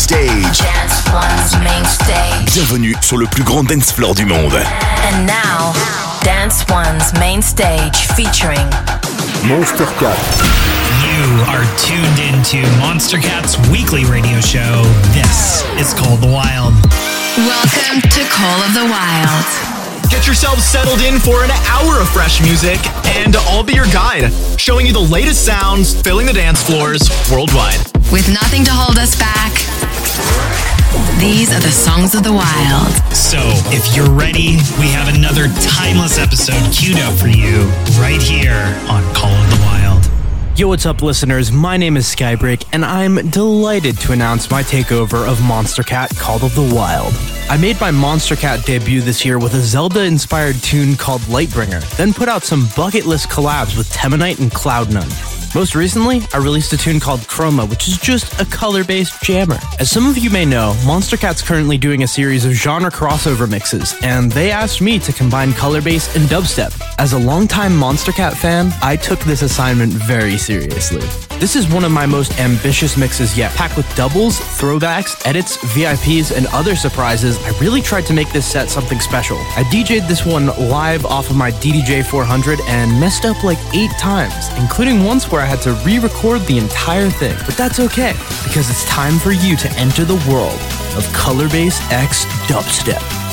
stage. Dance One's main stage. Bienvenue sur le plus grand dance floor du monde. And now, Dance One's main stage featuring Monster Cat. You are tuned into Monstercat's weekly radio show. This is called The Wild. Welcome to Call of the Wild. Get yourselves settled in for an hour of fresh music, and I'll be your guide, showing you the latest sounds filling the dance floors worldwide. With nothing to hold us back, these are the songs of the wild. So, if you're ready, we have another timeless episode queued up for you right here on Call of the Wild. Yo, what's up, listeners? My name is Skybreak, and I'm delighted to announce my takeover of Monstercat Call of the Wild. I made my Monstercat debut this year with a Zelda inspired tune called Lightbringer, then put out some bucket list collabs with Teminite and Cloud9. Most recently, I released a tune called Chroma, which is just a color bass jammer. As some of you may know, Monstercat's currently doing a series of genre crossover mixes, and they asked me to combine color bass and dubstep. As a longtime Monstercat fan, I took this assignment very seriously. This is one of my most ambitious mixes yet, packed with doubles, throwbacks, edits, VIPs, and other surprises. I really tried to make this set something special. I DJ'd this one live off of my DDJ 400 and messed up like eight times, including once where I had to re record the entire thing. But that's okay, because it's time for you to enter the world of Color Bass X Dubstep.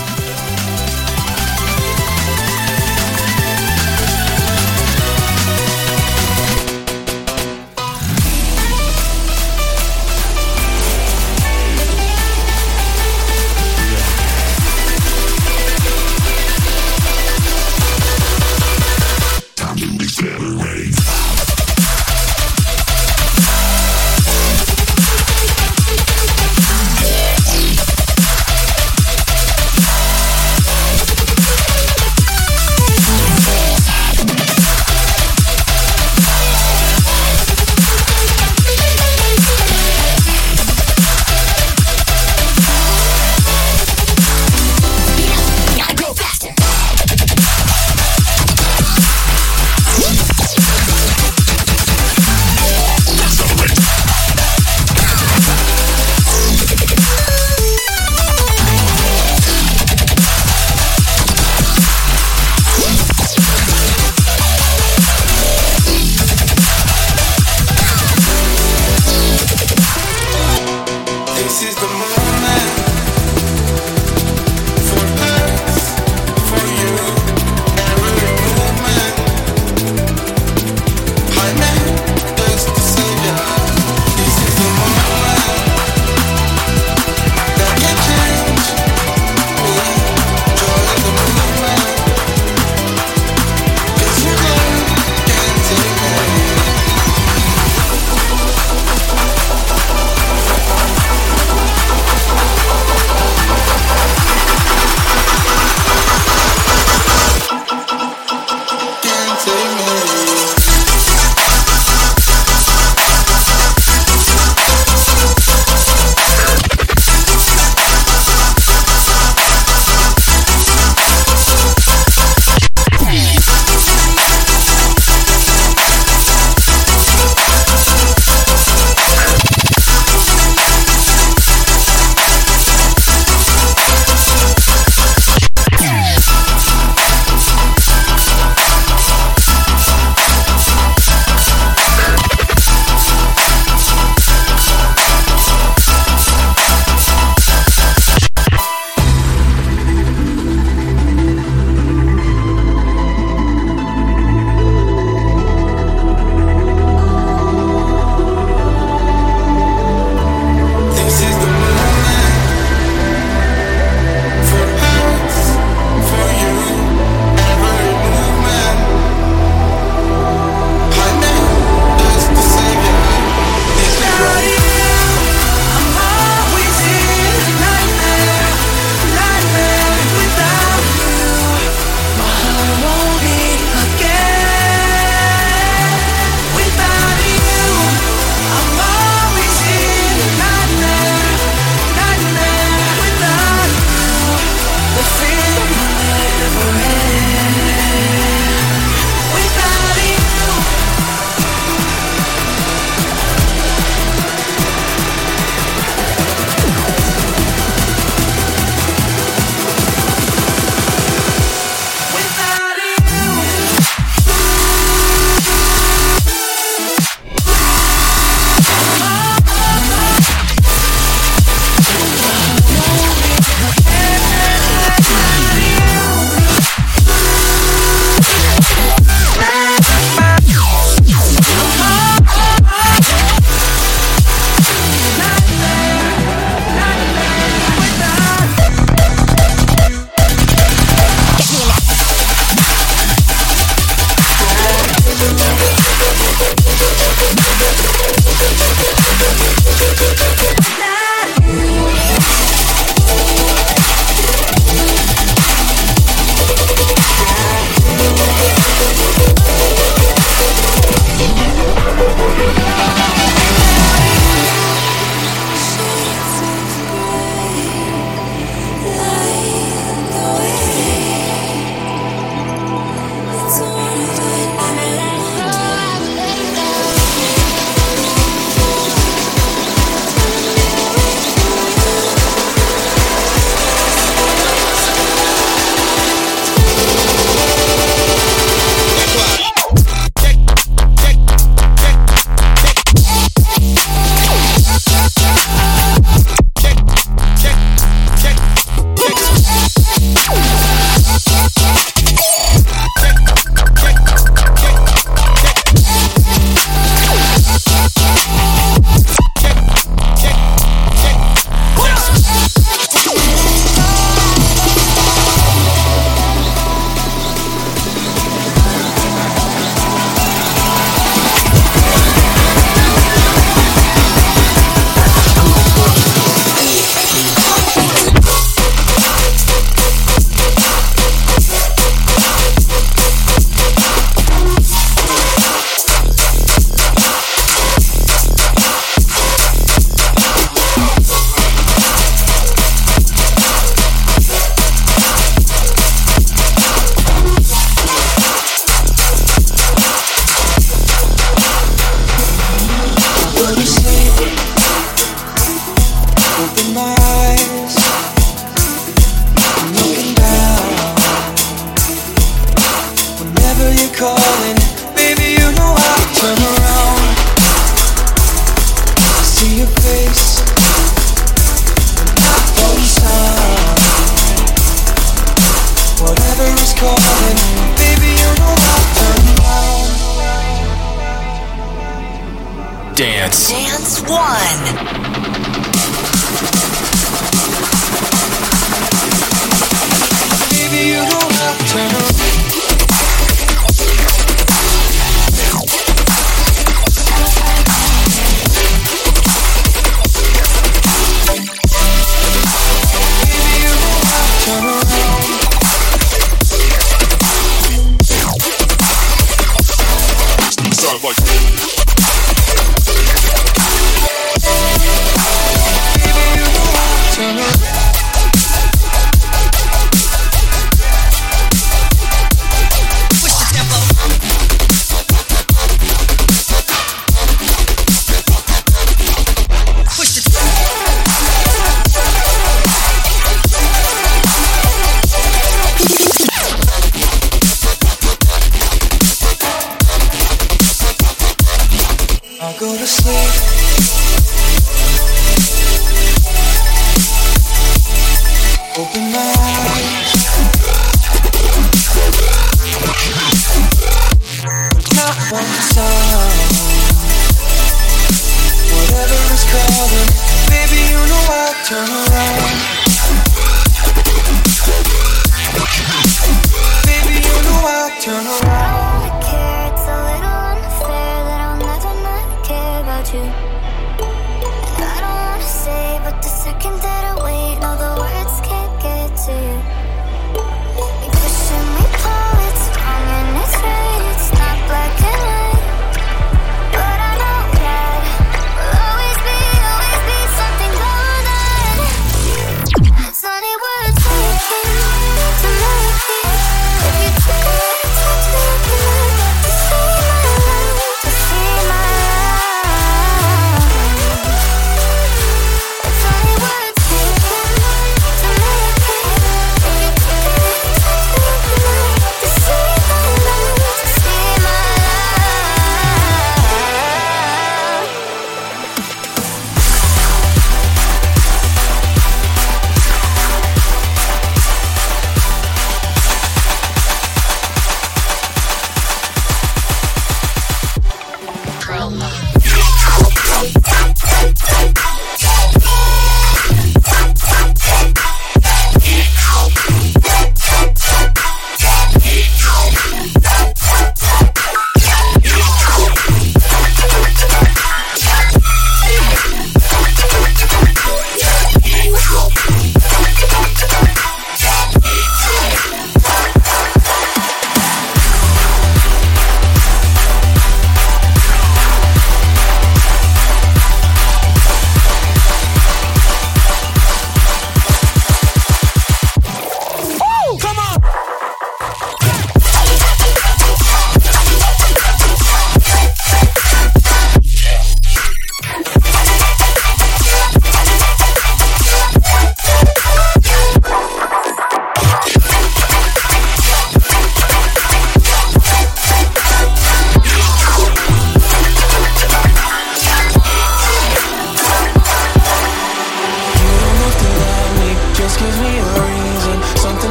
Turn around.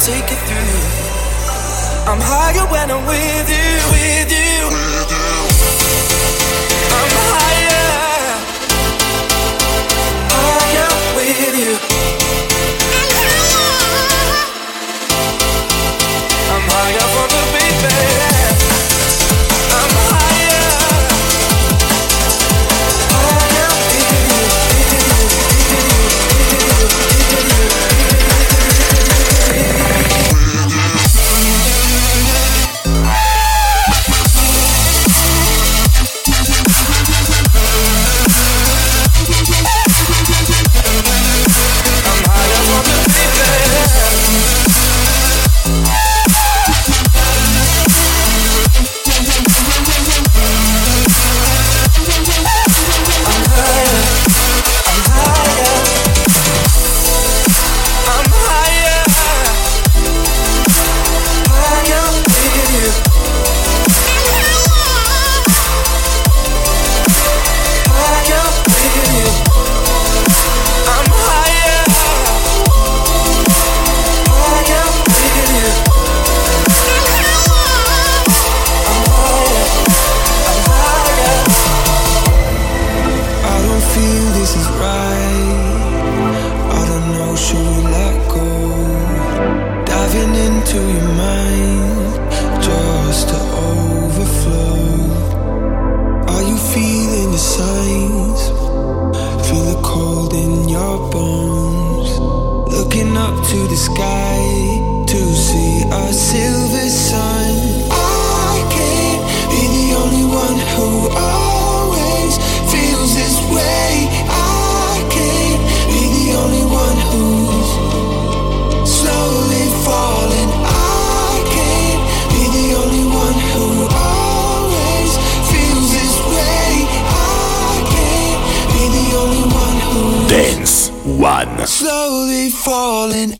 take it through. I'm higher when I'm with you, with you. up to the sky to see us. be falling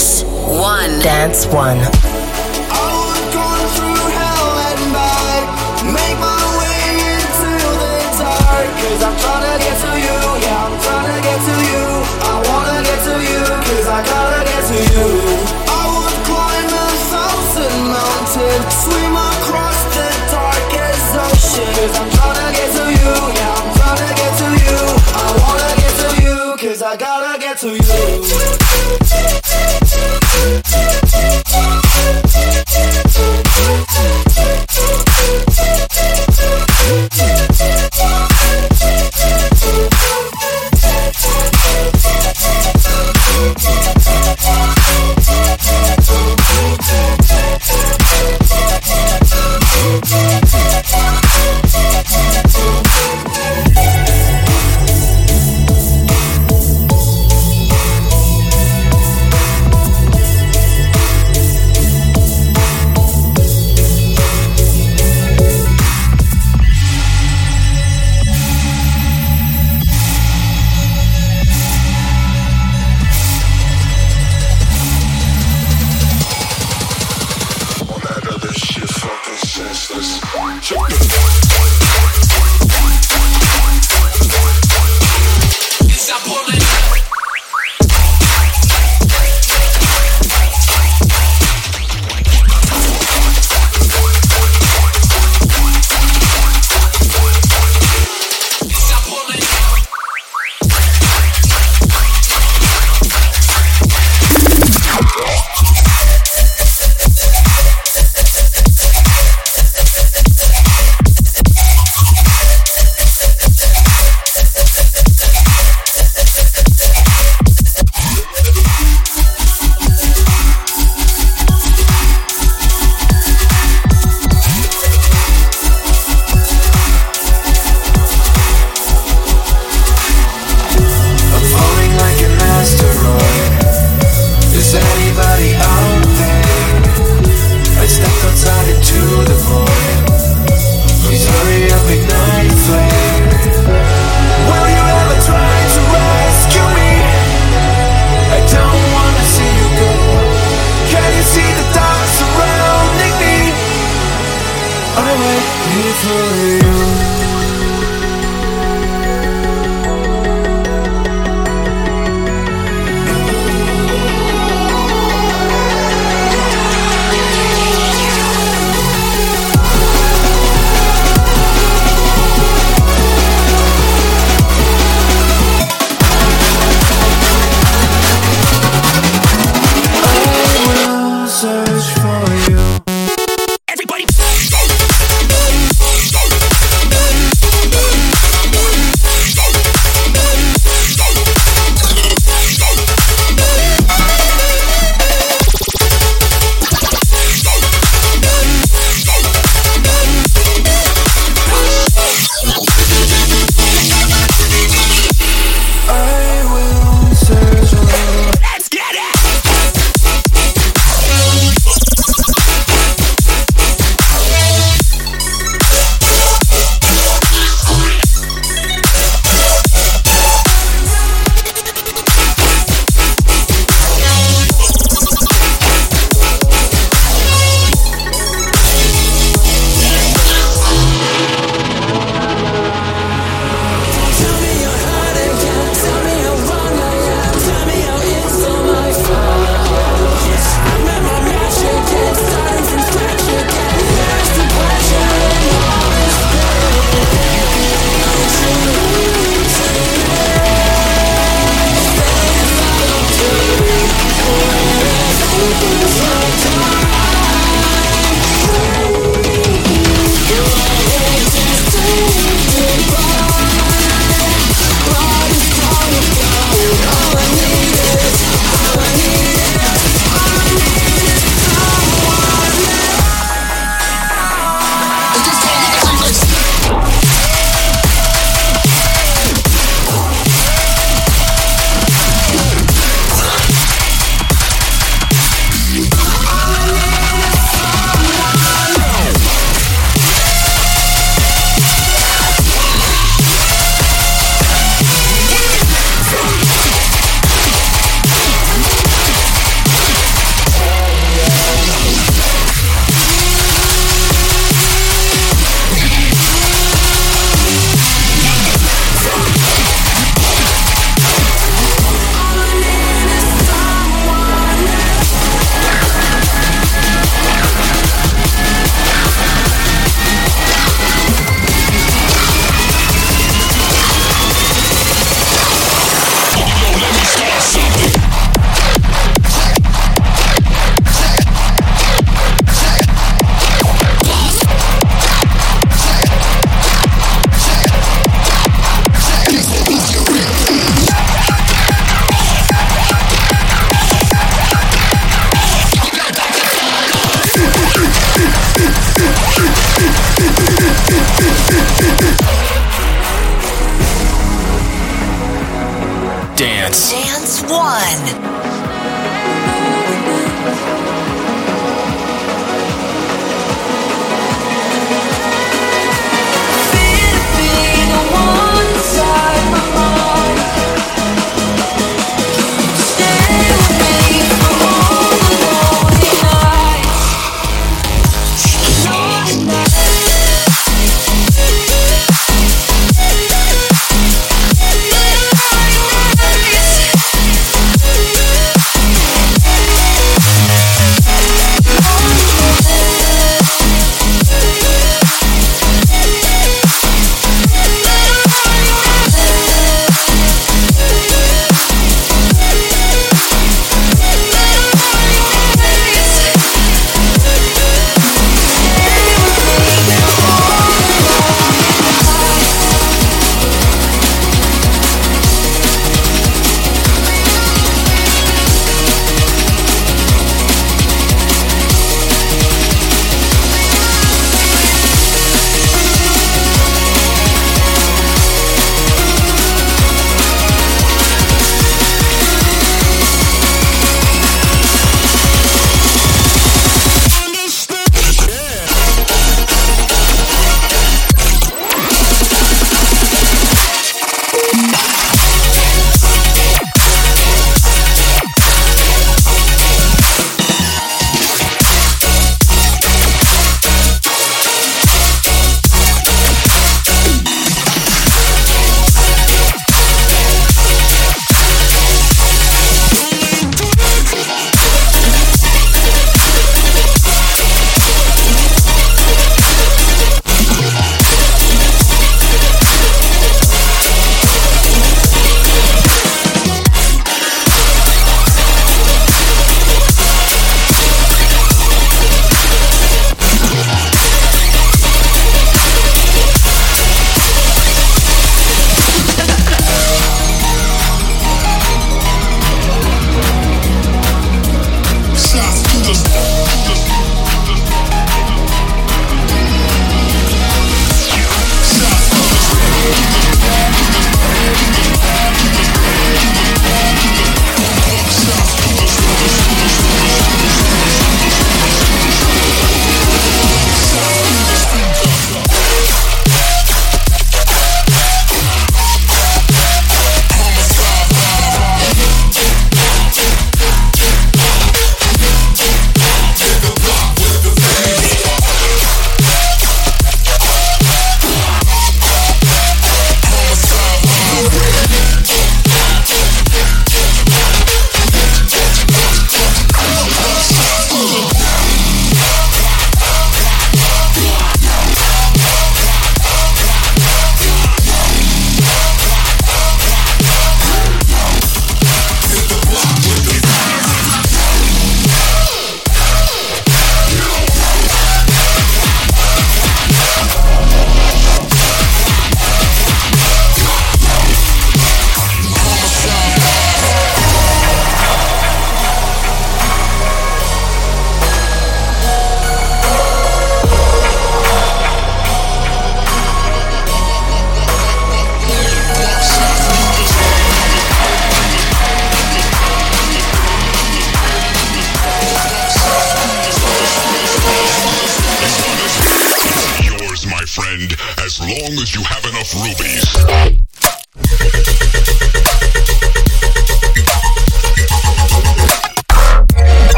Dance. One. Dance One. Cause I'm trying to get to you, yeah, I'm trying to get to you. I wanna get to you, cause I gotta get to you. I would climb a thousand mountains, swim across the darkest ocean. Cause I'm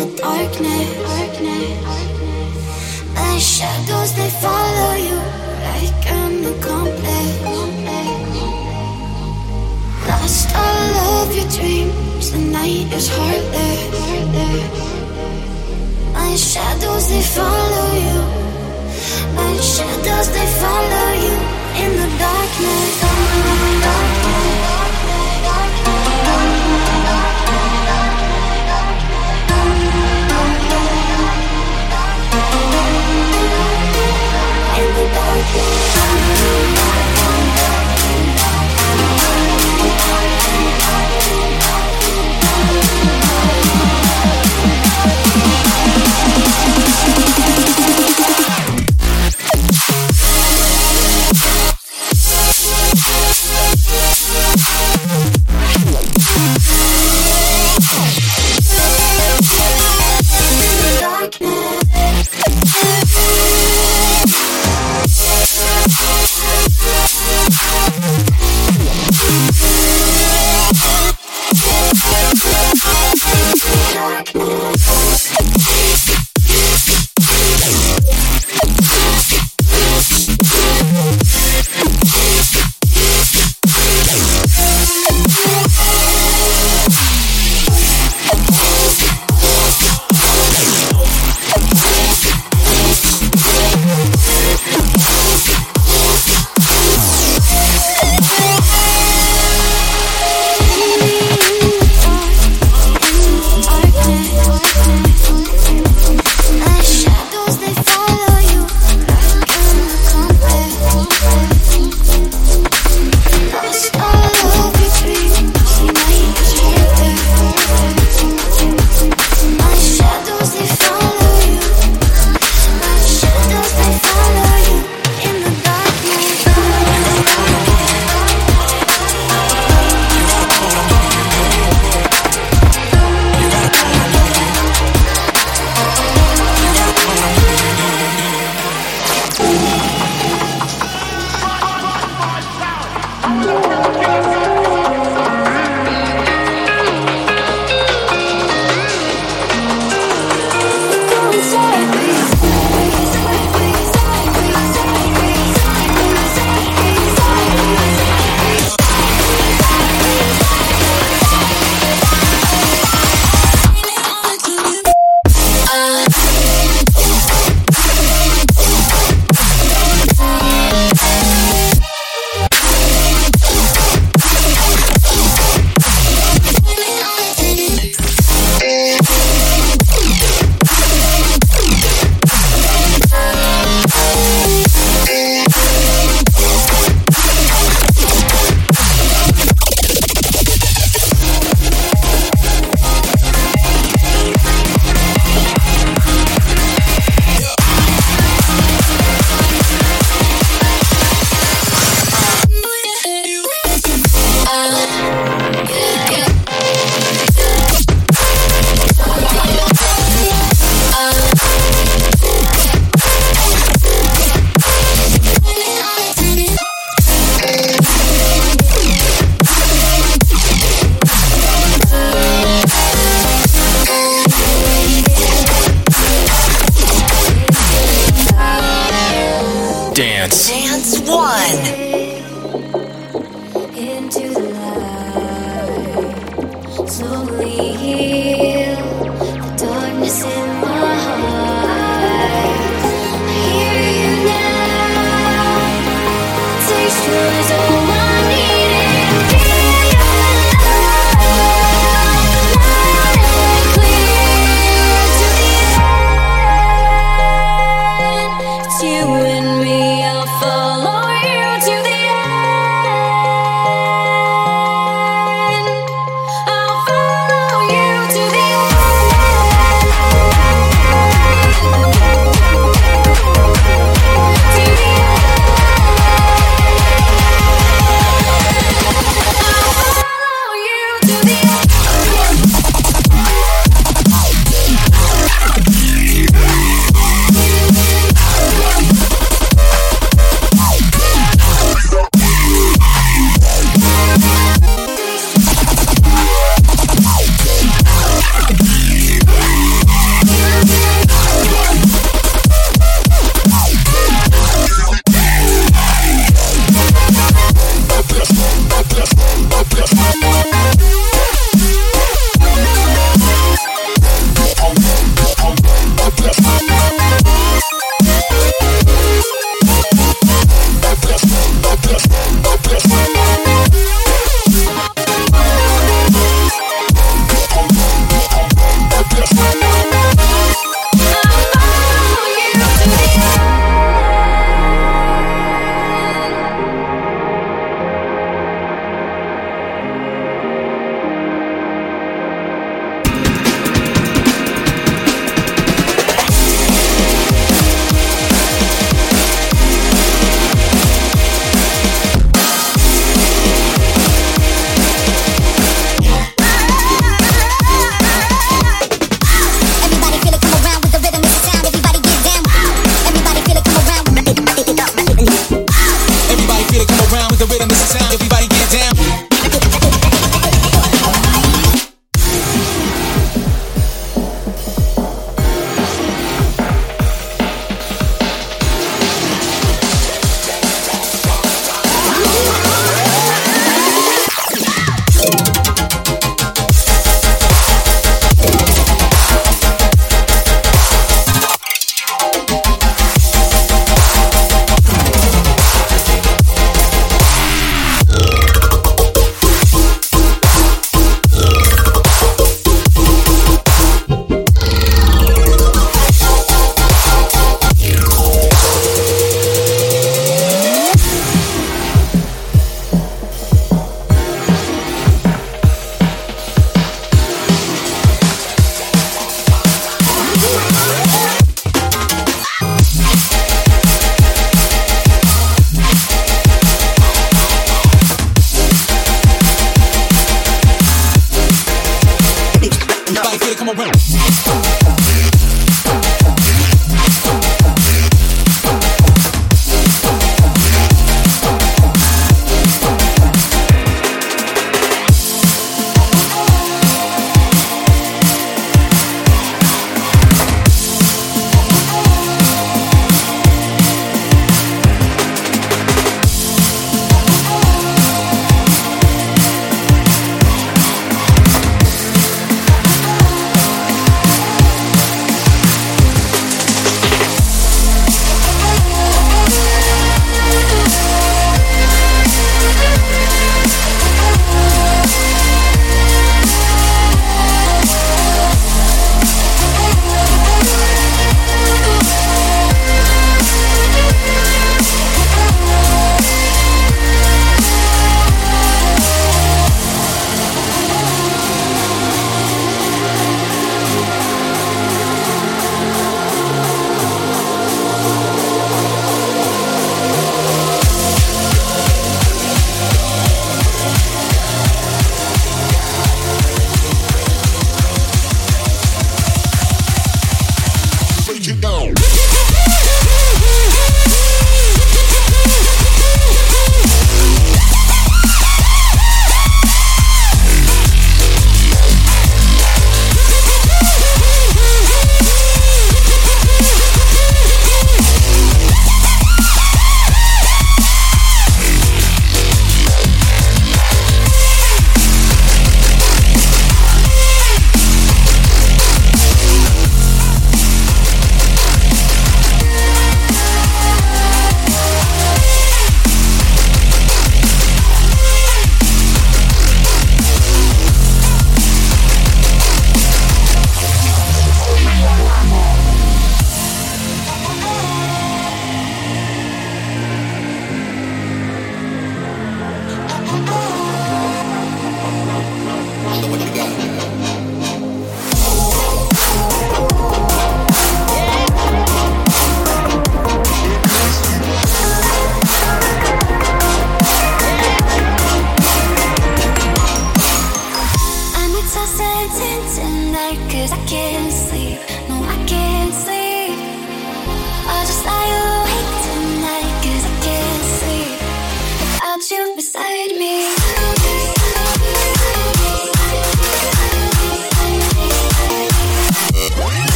the darkness. The shadows they follow you like I'm the accomplice. Lost all of your dreams, the night is heartless. My shadows they follow you. My shadows they follow you in the darkness.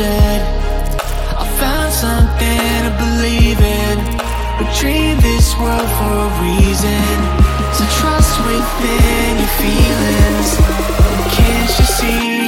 said I found something to believe in. We dream this world for a reason. So trust within your feelings. Can't you see?